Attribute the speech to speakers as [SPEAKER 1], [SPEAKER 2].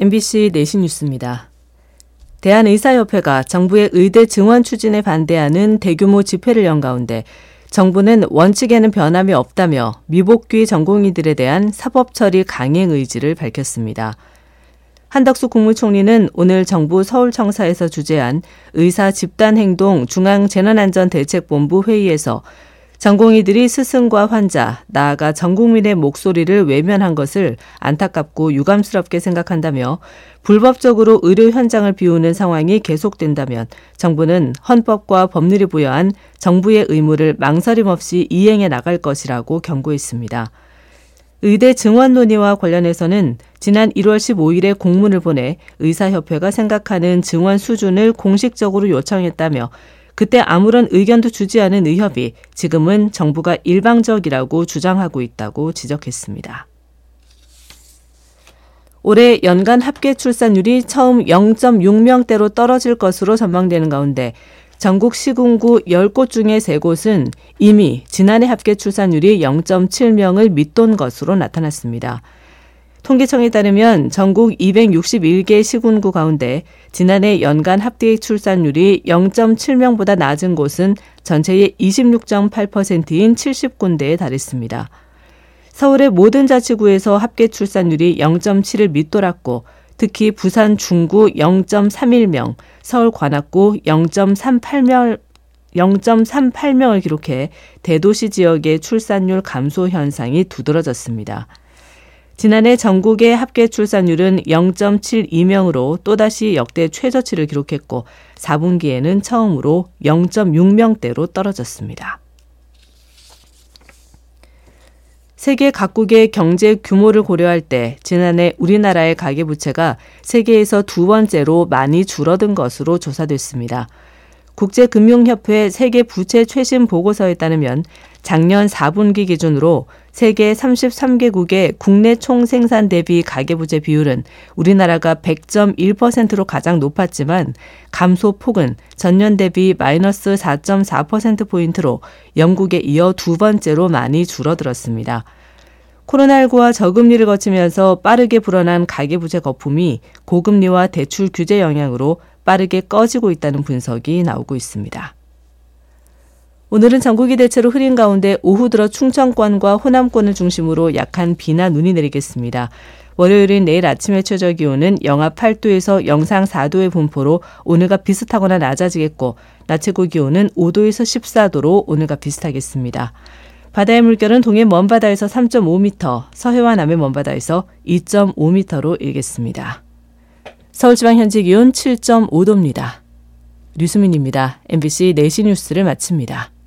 [SPEAKER 1] MBC 내신 뉴스입니다. 대한의사협회가 정부의 의대 증원 추진에 반대하는 대규모 집회를 연 가운데 정부는 원칙에는 변함이 없다며 미복귀 전공의들에 대한 사법 처리 강행 의지를 밝혔습니다. 한덕수 국무총리는 오늘 정부 서울청사에서 주재한 의사 집단행동 중앙재난안전대책본부 회의에서 전공의들이 스승과 환자, 나아가 전 국민의 목소리를 외면한 것을 안타깝고 유감스럽게 생각한다며 불법적으로 의료 현장을 비우는 상황이 계속된다면 정부는 헌법과 법률이 부여한 정부의 의무를 망설임 없이 이행해 나갈 것이라고 경고했습니다. 의대 증원 논의와 관련해서는 지난 1월 15일에 공문을 보내 의사협회가 생각하는 증원 수준을 공식적으로 요청했다며 그때 아무런 의견도 주지 않은 의협이 지금은 정부가 일방적이라고 주장하고 있다고 지적했습니다. 올해 연간 합계 출산율이 처음 0.6명대로 떨어질 것으로 전망되는 가운데 전국 시군구 10곳 중에 3곳은 이미 지난해 합계 출산율이 0.7명을 밑돈 것으로 나타났습니다. 통계청에 따르면 전국 261개 시군구 가운데 지난해 연간 합계 출산율이 0.7명보다 낮은 곳은 전체의 26.8%인 70군데에 달했습니다. 서울의 모든 자치구에서 합계 출산율이 0.7을 밑돌았고 특히 부산 중구 0.31명, 서울 관악구 0.38명 0.38명을 기록해 대도시 지역의 출산율 감소 현상이 두드러졌습니다. 지난해 전국의 합계 출산율은 0.72명으로 또다시 역대 최저치를 기록했고 4분기에는 처음으로 0.6명대로 떨어졌습니다. 세계 각국의 경제 규모를 고려할 때 지난해 우리나라의 가계부채가 세계에서 두 번째로 많이 줄어든 것으로 조사됐습니다. 국제금융협회 세계 부채 최신 보고서에 따르면 작년 4분기 기준으로 세계 33개국의 국내 총 생산 대비 가계부채 비율은 우리나라가 100.1%로 가장 높았지만 감소 폭은 전년 대비 마이너스 4.4%포인트로 영국에 이어 두 번째로 많이 줄어들었습니다. 코로나19와 저금리를 거치면서 빠르게 불어난 가계부채 거품이 고금리와 대출 규제 영향으로 빠르게 꺼지고 있다는 분석이 나오고 있습니다. 오늘은 전국이 대체로 흐린 가운데 오후 들어 충청권과 호남권을 중심으로 약한 비나 눈이 내리겠습니다. 월요일인 내일 아침의 최저 기온은 영하 8도에서 영상 4도의 분포로 오늘과 비슷하거나 낮아지겠고 낮 최고 기온은 5도에서 14도로 오늘과 비슷하겠습니다. 바다의 물결은 동해 먼바다에서 3.5m, 서해와 남해 먼바다에서 2.5m로 일겠습니다. 서울지방 현재 기온 7.5도입니다. 류수민입니다. MBC 내시 뉴스를 마칩니다.